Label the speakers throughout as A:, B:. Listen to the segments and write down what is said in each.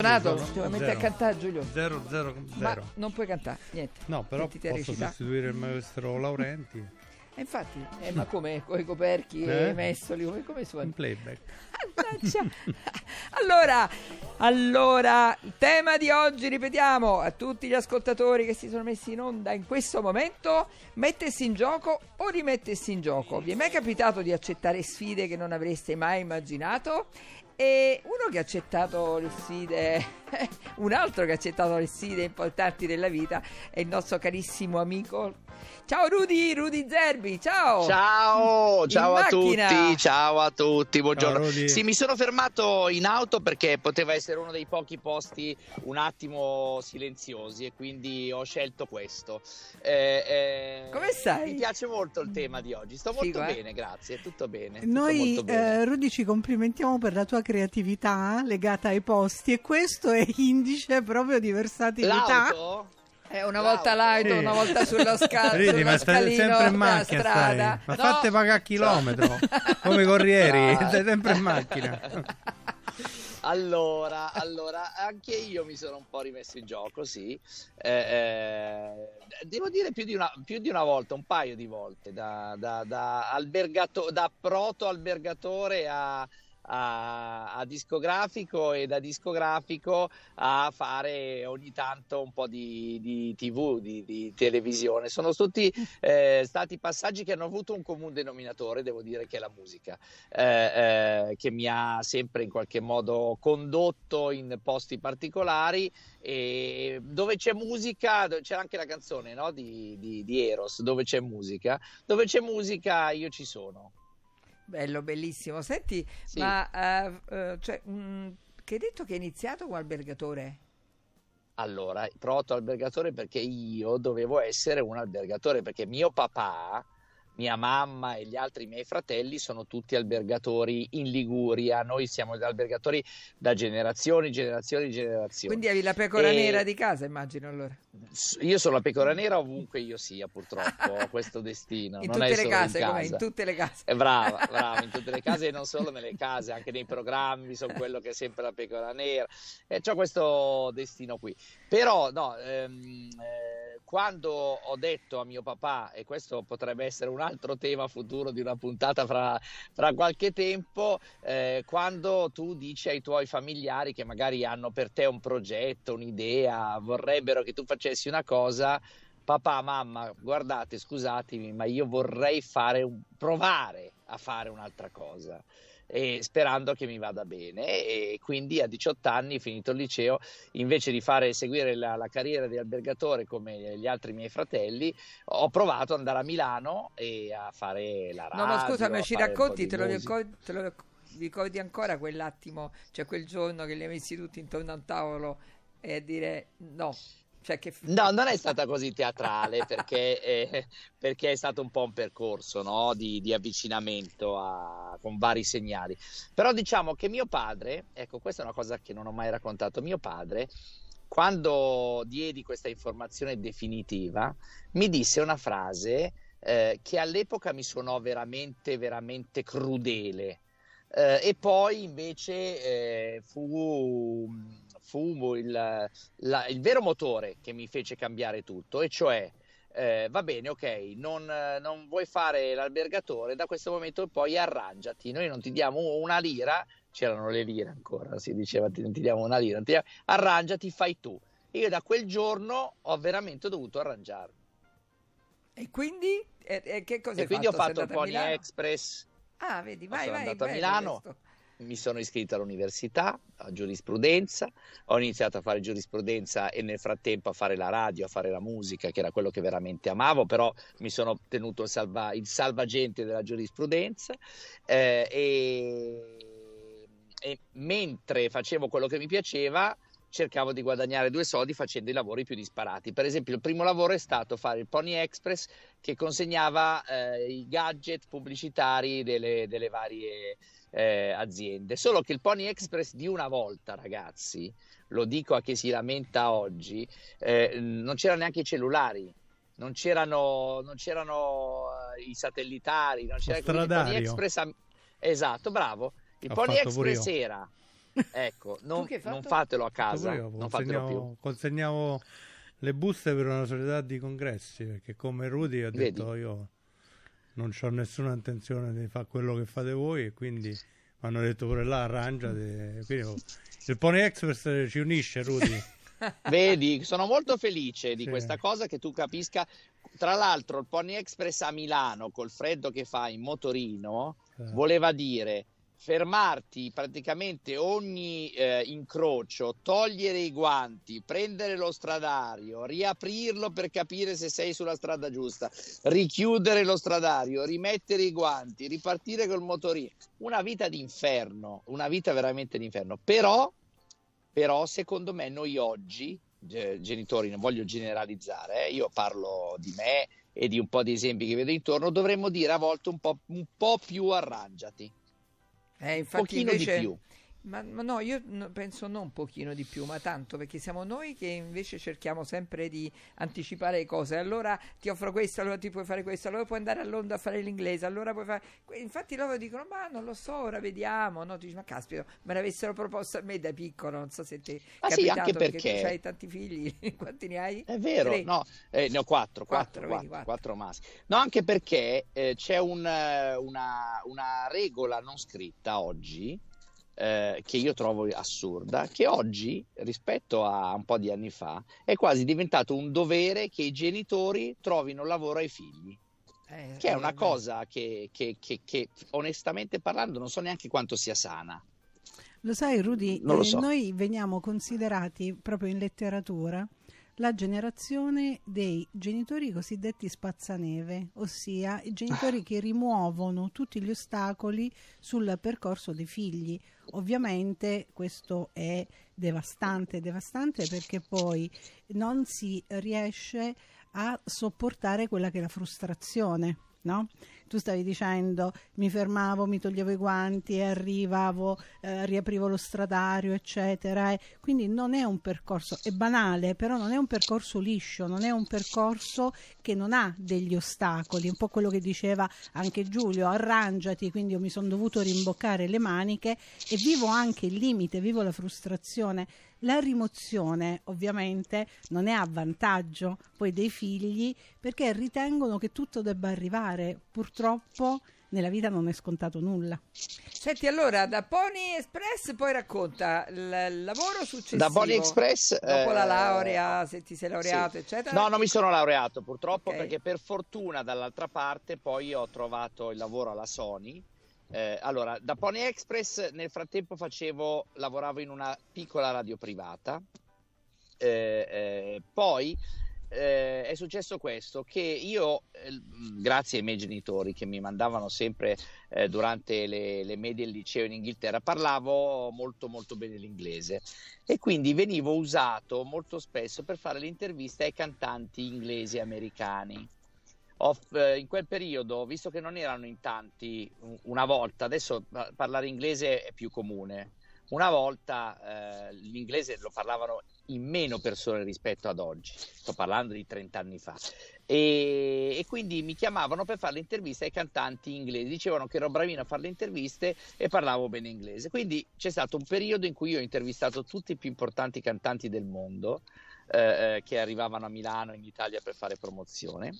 A: Ti vuoi mettere a
B: Zero.
A: cantare Giulio?
B: 0 0
A: Ma
B: 0.
A: non puoi cantare, niente.
B: No, però
A: Mettiti a
B: posso
A: recitare.
B: sostituire il maestro Laurenti
A: E infatti, eh, ma come? Con i coperchi
B: Eh?
A: e Messoli, come, come suoni?
B: in playback.
A: Allora, allora, il tema di oggi, ripetiamo a tutti gli ascoltatori che si sono messi in onda in questo momento, mettersi in gioco o rimettersi in gioco. Vi è mai capitato di accettare sfide che non avreste mai immaginato? E uno che ha accettato le sfide, un altro che ha accettato le sfide importanti della vita è il nostro carissimo amico. Ciao Rudy, Rudy Zerbi, ciao!
C: Ciao, ciao a tutti, ciao a tutti, buongiorno.
B: Ciao,
C: sì, mi sono fermato in auto perché poteva essere uno dei pochi posti un attimo silenziosi e quindi ho scelto questo. Eh, eh,
A: Come stai?
C: Mi piace molto il tema di oggi, sto
A: Figo,
C: molto
A: eh?
C: bene, grazie, tutto bene. tutto
D: Noi,
C: molto bene.
D: eh, Rudy, ci complimentiamo per la tua creatività legata ai posti e questo è indice proprio di versatilità.
C: L'auto?
A: Eh, una volta
C: L'auto.
B: Sì.
A: una volta sullo scalo,
B: Vedi,
A: sullo
B: ma stai sempre in macchina, stai. Ma
A: No.
B: fate pagare a chilometro, come corrieri,
C: No.
B: stai sempre in macchina.
C: Allora, allora, anche io mi sono un po' rimesso in gioco, sì. Eh, eh, devo dire più di, una, più di una volta, un paio di volte, da, da, da, albergato- da proto albergatore a, a, a discografico e da discografico a fare ogni tanto un po' di, di tv, di, di televisione. Sono tutti eh, stati passaggi che hanno avuto un comune denominatore, devo dire, che è la musica eh, eh, che mi ha sempre in qualche modo condotto in posti particolari e dove c'è musica, c'è anche la canzone no? di, di- di Eros, dove c'è musica, dove c'è musica io ci sono.
A: Bello, bellissimo. Senti,
C: Sì.
A: ma eh, eh, cioè, mm, che hai detto che hai iniziato come albergatore?
C: Allora, proto albergatore perché io dovevo essere un albergatore perché mio papà, mia mamma e gli altri miei fratelli sono tutti albergatori in Liguria. Noi siamo albergatori da generazioni, generazioni, generazioni.
A: Quindi avevi la pecora
C: E-
A: nera di casa, immagino allora.
C: Io sono la pecora nera ovunque io sia, purtroppo, ho questo destino.
A: in tutte case,
C: in
A: come in tutte le case.
C: Eh, brava, brava, in tutte le case e non solo nelle case, anche nei programmi, sono quello che è sempre la pecora nera. E ho questo destino qui. Però, no, ehm, eh, quando ho detto a mio papà, e questo potrebbe essere un altro tema futuro di una puntata fra, fra qualche tempo, eh, quando tu dici ai tuoi familiari che magari hanno per te un progetto, un'idea, vorrebbero che tu facessi una cosa, papà, mamma, guardate, scusatemi, ma io vorrei fare provare a fare un'altra cosa. Sperando che mi vada bene. E quindi a 18 anni finito il liceo invece di fare seguire la, la carriera di albergatore come gli altri miei fratelli ho provato ad andare a Milano e a fare la radio
A: No, ma scusami,
C: a
A: ci racconti, te lo, ricordi, te lo ricordi ancora quell'attimo, cioè quel giorno che li hai messi tutti intorno a un tavolo e a dire no, cioè che...
C: No, non è stata così teatrale perché, eh, perché è stato un po' un percorso no, di, di avvicinamento a- con vari segnali. Però diciamo che mio padre, ecco, questa è una cosa che non ho mai raccontato, mio padre, quando diedi questa informazione definitiva, mi disse una frase eh, che all'epoca mi suonò veramente, veramente crudele. Eh, e poi invece eh, fu, fu il, la- il vero motore che mi fece cambiare tutto, e cioè, eh, va bene, ok, non, non vuoi fare l'albergatore, da questo momento poi arrangiati, noi non ti diamo una lira, c'erano le lire ancora, si diceva ti- non ti diamo una lira, diamo- arrangiati, fai tu. Io da quel giorno ho veramente dovuto arrangiarmi.
A: E quindi e, e che cosa
C: E quindi ho
A: fatto? Sei
C: fatto il
A: a
C: Pony? Express,
A: Ah, vedi, vai,
C: sono
A: vai,
C: andato a
A: bello
C: Milano.
A: questo.
C: Mi sono iscritto all'università, a giurisprudenza, ho iniziato a fare giurisprudenza e nel frattempo a fare la radio, a fare la musica, che era quello che veramente amavo, però mi sono tenuto il, salva- il salvagente della giurisprudenza eh, e, e mentre facevo quello che mi piaceva cercavo di guadagnare due soldi facendo i lavori più disparati. Per esempio, il primo lavoro è stato fare il Pony Express che consegnava eh, i gadget pubblicitari delle, delle varie eh, aziende. Solo che il Pony Express di una volta, ragazzi, lo dico a chi si lamenta oggi, eh, non c'erano neanche i cellulari. Non c'erano, non c'erano eh, i satellitari, non c'era il Pony. Express. Esatto, bravo. Il
B: Ho
C: Pony Express era Ecco, non, non fatelo a casa,
B: Poi io
C: non fatelo più.
B: consegnavo, le buste per una società di congressi perché come Rudy ho
C: Vedi?
B: detto io non ho nessuna intenzione di fare quello che fate voi e quindi mi hanno detto pure là arrangiate quindi, oh, il Pony Express ci unisce Rudy
C: Vedi, sono molto felice di
B: Sì.
C: questa cosa che tu capisca. Tra l'altro, il Pony Express a Milano, col freddo che fa in motorino,
B: Eh,
C: voleva dire fermarti praticamente ogni eh, incrocio, togliere i guanti, prendere lo stradario, riaprirlo per capire se sei sulla strada giusta, richiudere lo stradario, rimettere i guanti, ripartire col motorino. Una vita d'inferno, una vita veramente d'inferno. Però, però secondo me noi oggi, ge- genitori, non voglio generalizzare, eh, io parlo di me e di un po' di esempi che vedo intorno, dovremmo dire a volte un po', un po' più arrangiati.
A: Eh,
C: pochino
A: invece...
C: di più.
A: Ma, ma no, io penso non un pochino di più, ma tanto, perché siamo noi che invece cerchiamo sempre di anticipare le cose. Allora ti offro questo, allora ti puoi fare questo, allora puoi andare a Londra a fare l'inglese, allora puoi fare... Infatti loro dicono, ma non lo so, ora vediamo. No, tu dici, ma caspita, me l'avessero proposto a me da piccolo, non so se ti è
C: Ma sì,
A: capitato,
C: anche
A: perché
C: perché-
A: tu hai tanti figli, quanti ne hai?
C: È vero,
A: Tre.
C: no, eh, ne ho quattro,
A: Quattro,
C: quattro,
A: vedi,
C: quattro,
A: quattro.
C: maschi. No, anche perché eh, c'è un, una, una regola non scritta oggi eh, che io trovo assurda, che oggi, rispetto a un po' di anni fa, è quasi diventato un dovere che i genitori trovino lavoro ai figli.
A: Eh,
C: Che è
A: eh,
C: una
A: vabbè.
C: cosa che, che- che- che, onestamente parlando non so neanche quanto sia sana.
D: Lo sai, Rudy,
C: lo
D: eh,
C: so.
D: noi veniamo considerati proprio in letteratura la generazione dei genitori cosiddetti spazzaneve, ossia i genitori che rimuovono tutti gli ostacoli sul percorso dei figli. Ovviamente questo è devastante, devastante perché poi non si riesce a sopportare quella che è la frustrazione, no? Tu stavi dicendo mi fermavo, mi toglievo i guanti arrivavo, eh, riaprivo lo stradario, eccetera. E quindi non è un percorso, è banale, però non è un percorso liscio, non è un percorso che non ha degli ostacoli, un po' quello che diceva anche Giulio, arrangiati, quindi io mi sono dovuto rimboccare le maniche e vivo anche il limite, vivo la frustrazione. La rimozione ovviamente non è a vantaggio poi dei figli perché ritengono che tutto debba arrivare. Purtroppo nella vita non è scontato nulla.
A: Senti, allora, da Pony Express poi racconta il lavoro successivo.
C: Da Pony Express...
A: Dopo la
C: eh,
A: laurea, se ti sei laureato,
C: sì.
A: eccetera.
C: No, non mi sono laureato purtroppo
A: Ok.
C: perché per fortuna dall'altra parte poi ho trovato il lavoro alla Sony. Eh, allora, da Pony Express nel frattempo facevo, lavoravo in una piccola radio privata. Eh, eh, poi eh, è successo questo che io, eh, grazie ai miei genitori che mi mandavano sempre eh, durante le, le medie il liceo in Inghilterra, parlavo molto molto bene l'inglese e quindi venivo usato molto spesso per fare le interviste ai cantanti inglesi e americani. Ho- eh, in quel periodo, visto che non erano in tanti un- una volta, adesso pa- parlare inglese è più comune. Una volta eh, l'inglese lo parlavano in meno persone rispetto ad oggi, sto parlando di 30 anni fa. E, e quindi mi chiamavano per fare le interviste ai cantanti inglesi, dicevano che ero bravino a fare le interviste e parlavo bene inglese. Quindi c'è stato un periodo in cui io ho intervistato tutti i più importanti cantanti del mondo eh, eh, che arrivavano a Milano, in Italia, per fare promozione.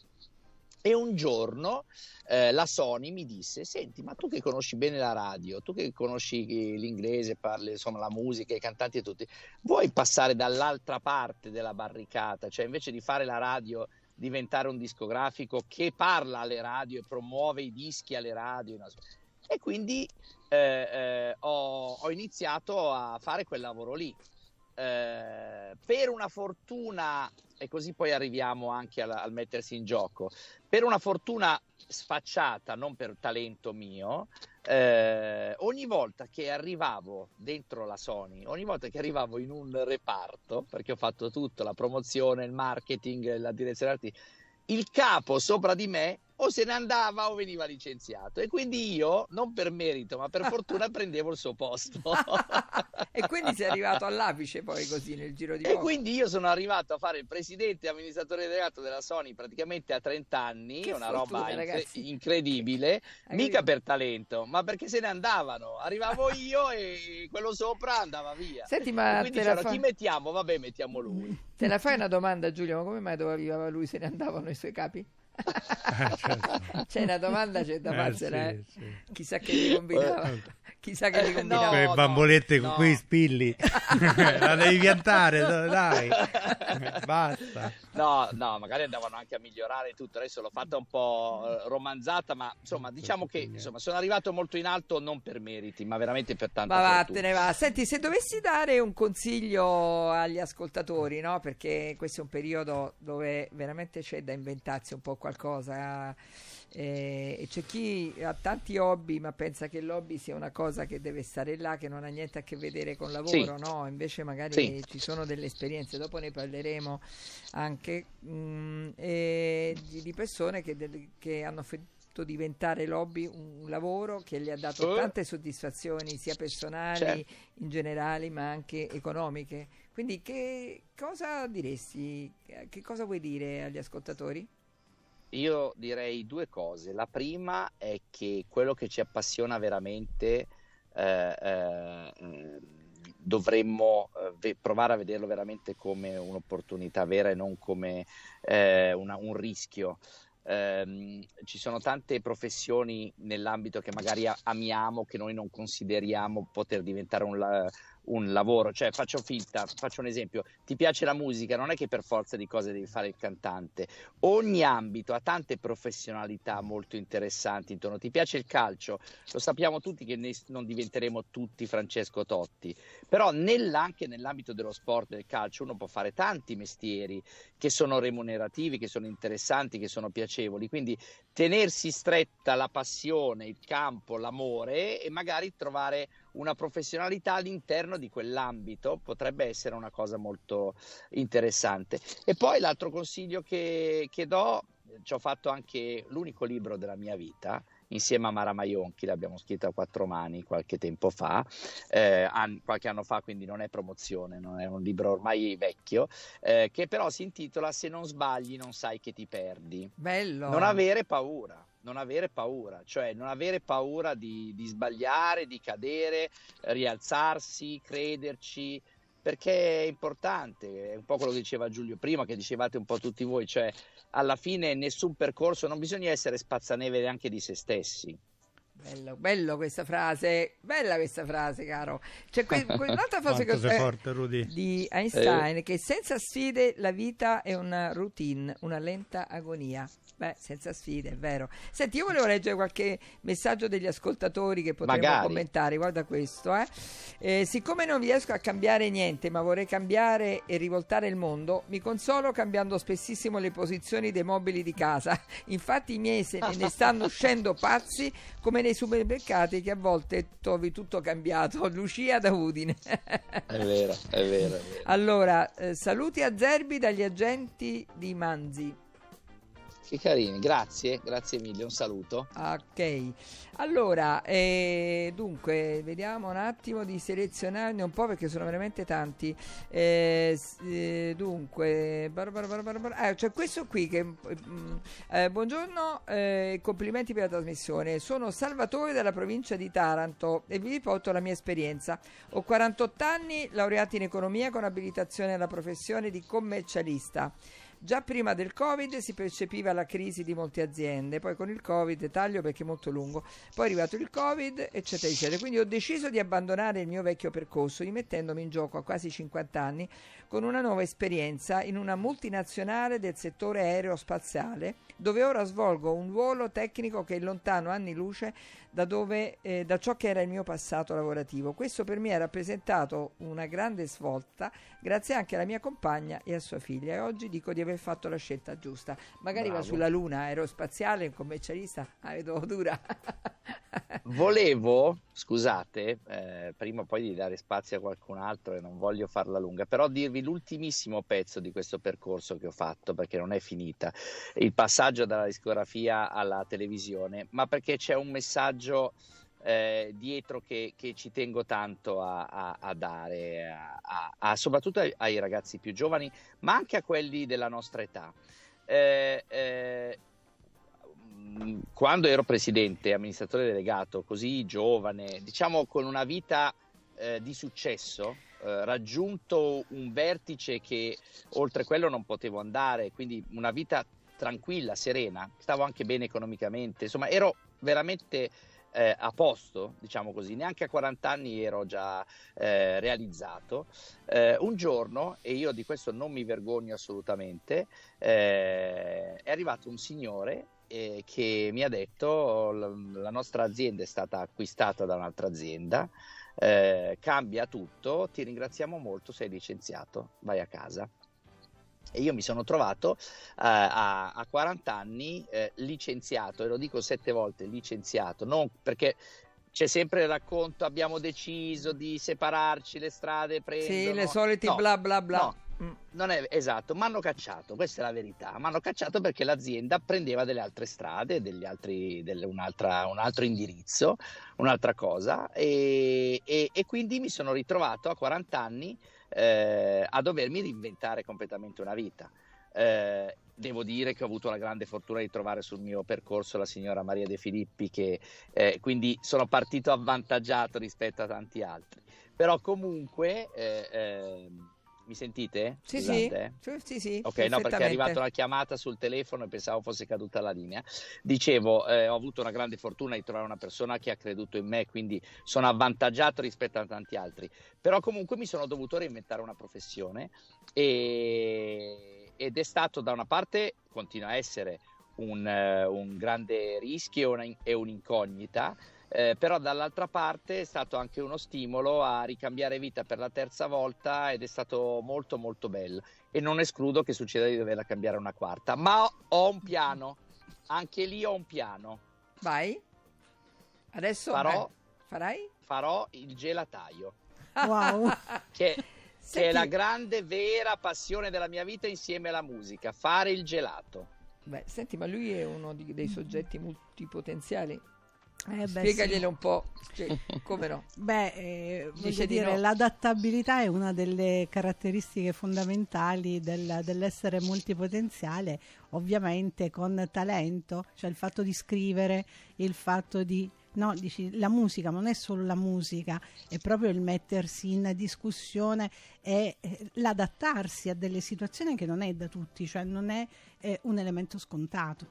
C: E un giorno eh, la Sony mi disse: Senti, ma tu che conosci bene la radio, tu che conosci l'inglese, parli insomma la musica, i cantanti e tutti, vuoi passare dall'altra parte della barricata? Cioè, invece di fare la radio, diventare un discografico che parla alle radio e promuove i dischi alle radio. no? E quindi eh, eh, ho, ho iniziato a fare quel lavoro lì. Eh, per una fortuna, e così poi arriviamo anche al, al mettersi in gioco, per una fortuna sfacciata, non per talento mio, eh, ogni volta che arrivavo dentro la Sony, ogni volta che arrivavo in un reparto, perché ho fatto tutto, la promozione, il marketing, la direzione artistica, il capo sopra di me o se ne andava o veniva licenziato. E quindi io, non per merito, ma per fortuna, prendevo il suo posto.
A: e quindi sei arrivato all'apice poi così nel giro di poco.
C: E quindi io sono arrivato a fare il presidente e amministratore delegato della Sony praticamente a 30 anni,
A: Che
C: una
A: fortuna,
C: roba incre- incredibile, mica per talento, ma perché se ne andavano. Arrivavo io e quello sopra andava via.
A: Senti,
C: E
A: ma
C: quindi
A: te la,
C: dicevano,
A: fa-
C: chi mettiamo? Vabbè, mettiamo lui.
A: te la fai una domanda Giulio, ma come mai dove arrivava lui se ne andavano i suoi capi?
B: Eh, certo.
A: C'è una domanda, c'è da
B: Eh,
A: farsela,
B: sì,
A: eh.
B: sì.
A: Chissà che li combinava. Chissà che li
C: Eh,
A: combinava.
C: no.
B: Quelle bambolette con
C: no.
B: quei spilli, la devi piantare, dai, basta.
C: No, no, magari andavano anche a migliorare tutto. Adesso l'ho fatta un po' eh, romanzata, ma insomma, diciamo che insomma, sono arrivato molto in alto non per meriti, ma veramente per tanta
A: Ma
C: fortuna.
A: vattene va. Senti, se dovessi dare un consiglio agli ascoltatori, no? Perché questo è un periodo dove veramente c'è da inventarsi un po' qualcosa. Eh, c'è chi ha tanti hobby, ma pensa che l'hobby sia una cosa che deve stare là, che non ha niente a che vedere con lavoro,
C: Sì.
A: no? Invece magari
C: Sì.
A: ci sono delle esperienze, dopo ne parleremo anche mm, e di, di persone che, del- che hanno fatto diventare l'hobby un lavoro che gli ha dato
C: Eh.
A: tante soddisfazioni sia personali
C: Certo.
A: in generale ma anche economiche quindi che cosa diresti che cosa vuoi dire agli ascoltatori
C: Io direi due cose. La prima è che quello che ci appassiona veramente eh, eh, eh, dovremmo eh, provare a vederlo veramente come un'opportunità vera e non come eh, una- un rischio. Ehm, ci sono tante professioni nell'ambito che magari amiamo, che noi non consideriamo poter diventare un, un lavoro. Cioè, faccio finta, faccio un esempio: ti piace la musica, non è che per forza di cose devi fare il cantante ogni ambito ha tante professionalità molto interessanti intorno. Ti piace il calcio? Lo sappiamo tutti che non diventeremo tutti Francesco Totti, però anche nell'ambito dello sport del calcio uno può fare tanti mestieri che sono remunerativi, che sono interessanti, che sono piacevoli. Quindi tenersi stretta la passione, il campo, l'amore e magari trovare una professionalità all'interno di quell'ambito potrebbe essere una cosa molto interessante. E poi l'altro consiglio che, che do, ci ho fatto anche l'unico libro della mia vita, insieme a Mara Maionchi, l'abbiamo scritto a quattro mani qualche tempo fa, eh, an- qualche anno fa, quindi non è promozione, non è un libro ormai vecchio, eh, che però si intitola Se non sbagli non sai che ti perdi.
A: bello
C: Non avere paura, non avere paura, cioè non avere paura di, di sbagliare, di cadere, rialzarsi, crederci, perché è importante, è un po' quello che diceva Giulio prima, che dicevate un po' tutti voi, cioè alla fine nessun percorso, non bisogna essere spazzaneve neanche di se stessi.
A: Bello, bello questa frase bella questa frase caro c'è que- quell'altra frase che
B: sei
A: eh,
B: forte, Rudy.
A: di Einstein che senza sfide la vita è una routine, una lenta agonia. Beh, senza sfide, è vero. Senti, io volevo leggere qualche messaggio degli ascoltatori che potremmo
C: Magari.
A: commentare. Guarda questo, eh. Eh, siccome non riesco a cambiare niente, ma vorrei cambiare e rivoltare il mondo, mi consolo cambiando spessissimo le posizioni dei mobili di casa. Infatti i miei se ne stanno uscendo pazzi come nei supermercati che a volte trovi tutto cambiato. Lucia da Udine.
C: È vero, è vero. È vero.
A: Allora, eh, saluti a Zerbi dagli agenti di Manzi.
C: Che carini, grazie, grazie mille, un saluto.
A: Ok, allora, eh, dunque, vediamo un attimo di selezionarne un po' perché sono veramente tanti. Eh, eh, dunque, Barbara, Barbara, Barbara- eh, c'è questo qui che... mm, eh, buongiorno, eh, complimenti per la trasmissione. Sono Salvatore della provincia di Taranto e vi riporto la mia esperienza. Ho 48 anni, laureati in economia con abilitazione alla professione di commercialista. Già prima del Covid si percepiva la crisi di molte aziende, poi con il Covid, taglio perché è molto lungo, poi è arrivato il Covid, eccetera, eccetera. Quindi ho deciso di abbandonare il mio vecchio percorso, rimettendomi in gioco a quasi 50 anni con una nuova esperienza in una multinazionale del settore aerospaziale, dove ora svolgo un ruolo tecnico che è lontano anni luce da, dove, eh, da ciò che era il mio passato lavorativo. Questo per me ha rappresentato una grande svolta, grazie anche alla mia compagna e a sua figlia. E oggi dico di aver aver fatto la scelta giusta. Magari va
C: Bravo.
A: sulla Luna, aerospaziale, un commercialista, la vedo dura.
C: Volevo, scusate, eh, prima poi di dare spazio a qualcun altro e non voglio farla lunga, però dirvi l'ultimissimo pezzo di questo percorso che ho fatto perché non è finita, il passaggio dalla discografia alla televisione, ma perché c'è un messaggio eh, dietro che, che ci tengo tanto a, a- a dare, a- soprattutto ai, ai ragazzi più giovani, ma anche a quelli della nostra età. Eh, eh, quando ero presidente, amministratore delegato, così giovane, diciamo con una vita eh, di successo, eh, raggiunto un vertice che oltre quello non potevo andare, quindi una vita tranquilla, serena, stavo anche bene economicamente, insomma ero veramente eh, a posto, diciamo così, neanche a 40 anni ero già eh, realizzato. Eh, un giorno, e io di questo non mi vergogno assolutamente, eh, è arrivato un signore eh, che mi ha detto "La- nostra azienda è stata acquistata da un'altra azienda, eh, cambia tutto, ti ringraziamo molto, sei licenziato, vai a casa. E io mi sono trovato eh, a, a 40 anni eh, licenziato, e lo dico sette volte licenziato, non perché c'è sempre il racconto abbiamo deciso di separarci, le strade prendono...
A: sì, le soliti
C: No,
A: bla bla bla.
C: no,
A: Mm.
C: non è esatto, mi hanno cacciato, questa è la verità. Mi hanno cacciato perché l'azienda prendeva delle altre strade, degli altri, delle- un altro indirizzo, un'altra cosa, e, e- e quindi mi sono ritrovato a 40 anni eh, a dovermi reinventare completamente una vita. Eh, devo dire che ho avuto la grande fortuna di trovare sul mio percorso la signora Maria De Filippi, che eh, quindi sono partito avvantaggiato rispetto a tanti altri. Però comunque, eh, ehm, mi sentite?
A: Sì,
C: Scusate,
A: sì,
C: eh.
A: sì, sì, sì,
C: Ok, no, perché è arrivata una chiamata sul telefono e pensavo fosse caduta la linea. Dicevo, eh, ho avuto una grande fortuna di trovare una persona che ha creduto in me, quindi sono avvantaggiato rispetto a tanti altri. Però comunque mi sono dovuto reinventare una professione e- ed è stato da una parte, continua a essere un, eh, un grande rischio e e un'incognita. Eh, però dall'altra parte è stato anche uno stimolo a ricambiare vita per la terza volta ed è stato molto molto bello e non escludo che succeda di doverla cambiare una quarta, ma ho, ho un piano, anche lì ho un piano,
A: Vai. Adesso
C: farò,
A: farai?
C: farò il gelataio,
D: Wow.
C: che, che è la grande vera passione della mia vita insieme alla musica, fare il gelato.
A: beh, senti, ma lui è uno di- dei soggetti multipotenziali.
D: Eh, beh,
A: Spiegaglielo
D: sì.
A: un po'. Cioè, come no?
D: Beh, eh, voglio
A: di
D: dire,
A: no.
D: l'adattabilità è una delle caratteristiche fondamentali del- dell'essere multipotenziale, ovviamente con talento, cioè il fatto di scrivere, il fatto di... No, dici, la musica non è solo la musica, è proprio il mettersi in discussione e eh, l'adattarsi a delle situazioni che non è da tutti, cioè non è eh, un elemento scontato.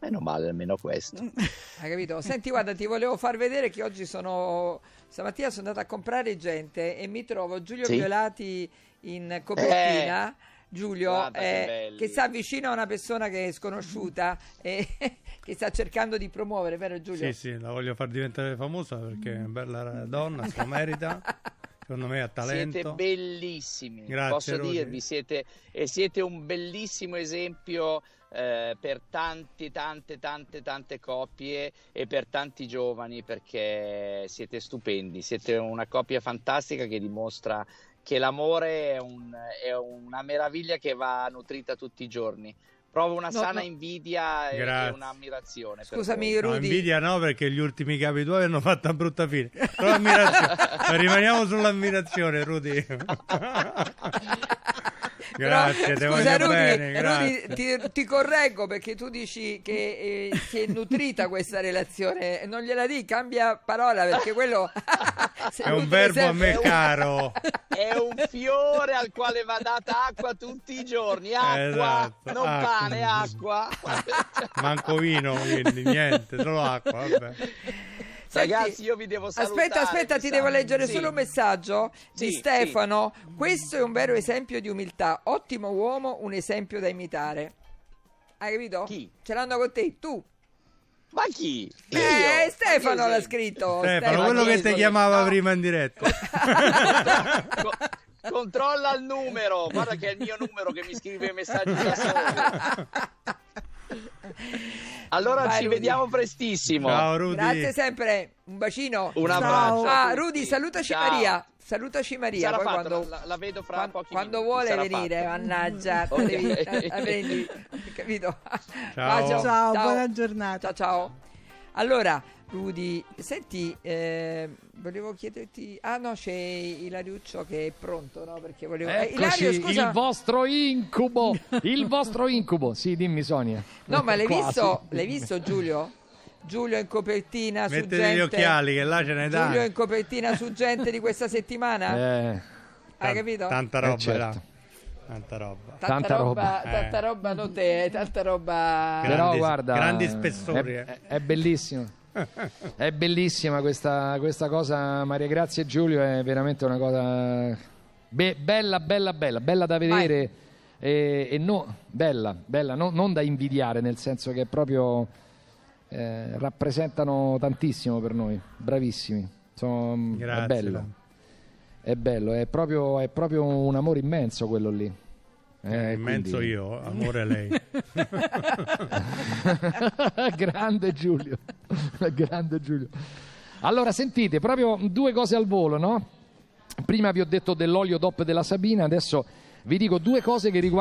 C: Meno male almeno questo.
A: Hai capito? Senti, guarda, ti volevo far vedere che oggi sono. Stamattina sono andata a comprare gente e mi trovo Giulio
C: Sì.
A: Violati in copertina. Giulio,
C: guarda che
A: eh, che sta vicino a una persona che è sconosciuta e che sta cercando di promuovere, vero Giulio?
B: Sì, sì, la voglio far diventare famosa perché è una bella donna, se lo merita. Secondo me ha talento.
C: Siete bellissimi,
B: Grazie,
C: posso
B: Rodi.
C: dirvi, siete, e siete un bellissimo esempio eh, per tanti, tante, tante, tante coppie e per tanti giovani perché siete stupendi, siete una coppia fantastica che dimostra che l'amore è, un- è una meraviglia che va nutrita tutti i giorni. Provo una
A: No,
C: sana
A: no.
C: invidia e,
B: Grazie.
C: e un'ammirazione. per
A: Scusami,
C: voi.
B: No,
A: Rudy.
B: invidia no, perché gli ultimi capi tuoi hanno fatto una brutta fine. Però ammirazione. Ma rimaniamo sull'ammirazione, Rudy. grazie,
A: Però,
B: ti
A: scusa,
B: voglio
A: Rudy,
B: bene,
A: Rudy,
B: grazie.
A: ti, ti correggo perché tu dici che eh, si è nutrita questa relazione. Non gliela di, cambia parola perché quello
B: È un verbo a me caro.
C: È un fiore al quale va data acqua tutti i giorni. Acqua,
B: Esatto,
C: non
B: acqua.
C: pane, acqua.
B: Manco vino, quindi niente, solo acqua, vabbè.
A: Senti,
C: Ragazzi, io vi devo salutare.
A: Aspetta, aspetta, ti devo leggere
C: Sì.
A: solo un messaggio di
C: Sì,
A: Stefano. Questo è un vero esempio di umiltà. Ottimo uomo, un esempio da imitare. Hai capito?
C: Chi?
A: Ce l'hanno con te, tu.
C: Ma chi?
A: Eh,
C: Io?
A: Stefano l'ha scritto.
B: Stefano,
C: Stefano,
B: quello che ti chiamava
C: No.
B: prima in diretta.
C: Co- Controlla il numero, guarda che è il mio numero che mi scrive i messaggi da solo. Allora
A: Vai,
C: ci
A: Rudy.
C: vediamo prestissimo.
B: Ciao Rudy.
A: Grazie sempre, un bacino.
C: Un
D: Ciao.
C: abbraccio.
A: Ah. Rudy, salutaci
C: Ciao.
A: Maria. Salutaci Maria. Poi
C: fatto,
A: quando,
C: la, la vedo fra
A: quan-
C: pochi
A: quando
C: minuti,
A: vuole
C: sarà
A: venire,
C: fatto.
A: mannaggia,
C: Ok.
A: devi- capito?
B: Ciao.
A: Bacio.
D: Ciao, buona giornata.
A: Ciao, ciao. Allora, Rudy, senti, eh, volevo chiederti... Ah no, c'è Ilariuccio che è pronto, no? Perché volevo... eh,
E: Eccoci,
A: Ilario, scusa...
E: il vostro incubo, il vostro incubo. Sì, dimmi Sonia.
A: No, ma l'hai
E: Quasi.
A: visto, l'hai visto Giulio? Giulio in copertina su
B: Mettete
A: gente...
B: gli occhiali che là ce ne dà.
A: Giulio in copertina su gente di questa settimana?
E: Eh,
A: Hai capito?
B: Tanta roba
E: Eh, certo.
B: Tanta roba.
A: Tanta,
E: Tanta
A: roba,
E: roba.
B: Eh.
A: tanta roba non te, tanta roba...
B: Grandi-
E: però guarda,
B: grandi spessori,
E: È,
B: eh.
E: è bellissimo. È bellissima questa, questa cosa, Maria Grazia e Giulio, è veramente una cosa be- bella, bella, bella, bella da vedere e, e no, bella, bella, no- non da invidiare, nel senso che proprio eh, rappresentano tantissimo per noi, bravissimi. Sono-
B: Grazie.
E: È bello, è bello, è proprio, è proprio un amore immenso quello lì. Eh,
B: immenso
E: quindi-
B: io, amore lei.
E: grande Giulio, grande Giulio. Allora, sentite, proprio due cose al volo, no? Prima vi ho detto dell'olio DOP della Sabina, adesso vi dico due cose che riguardano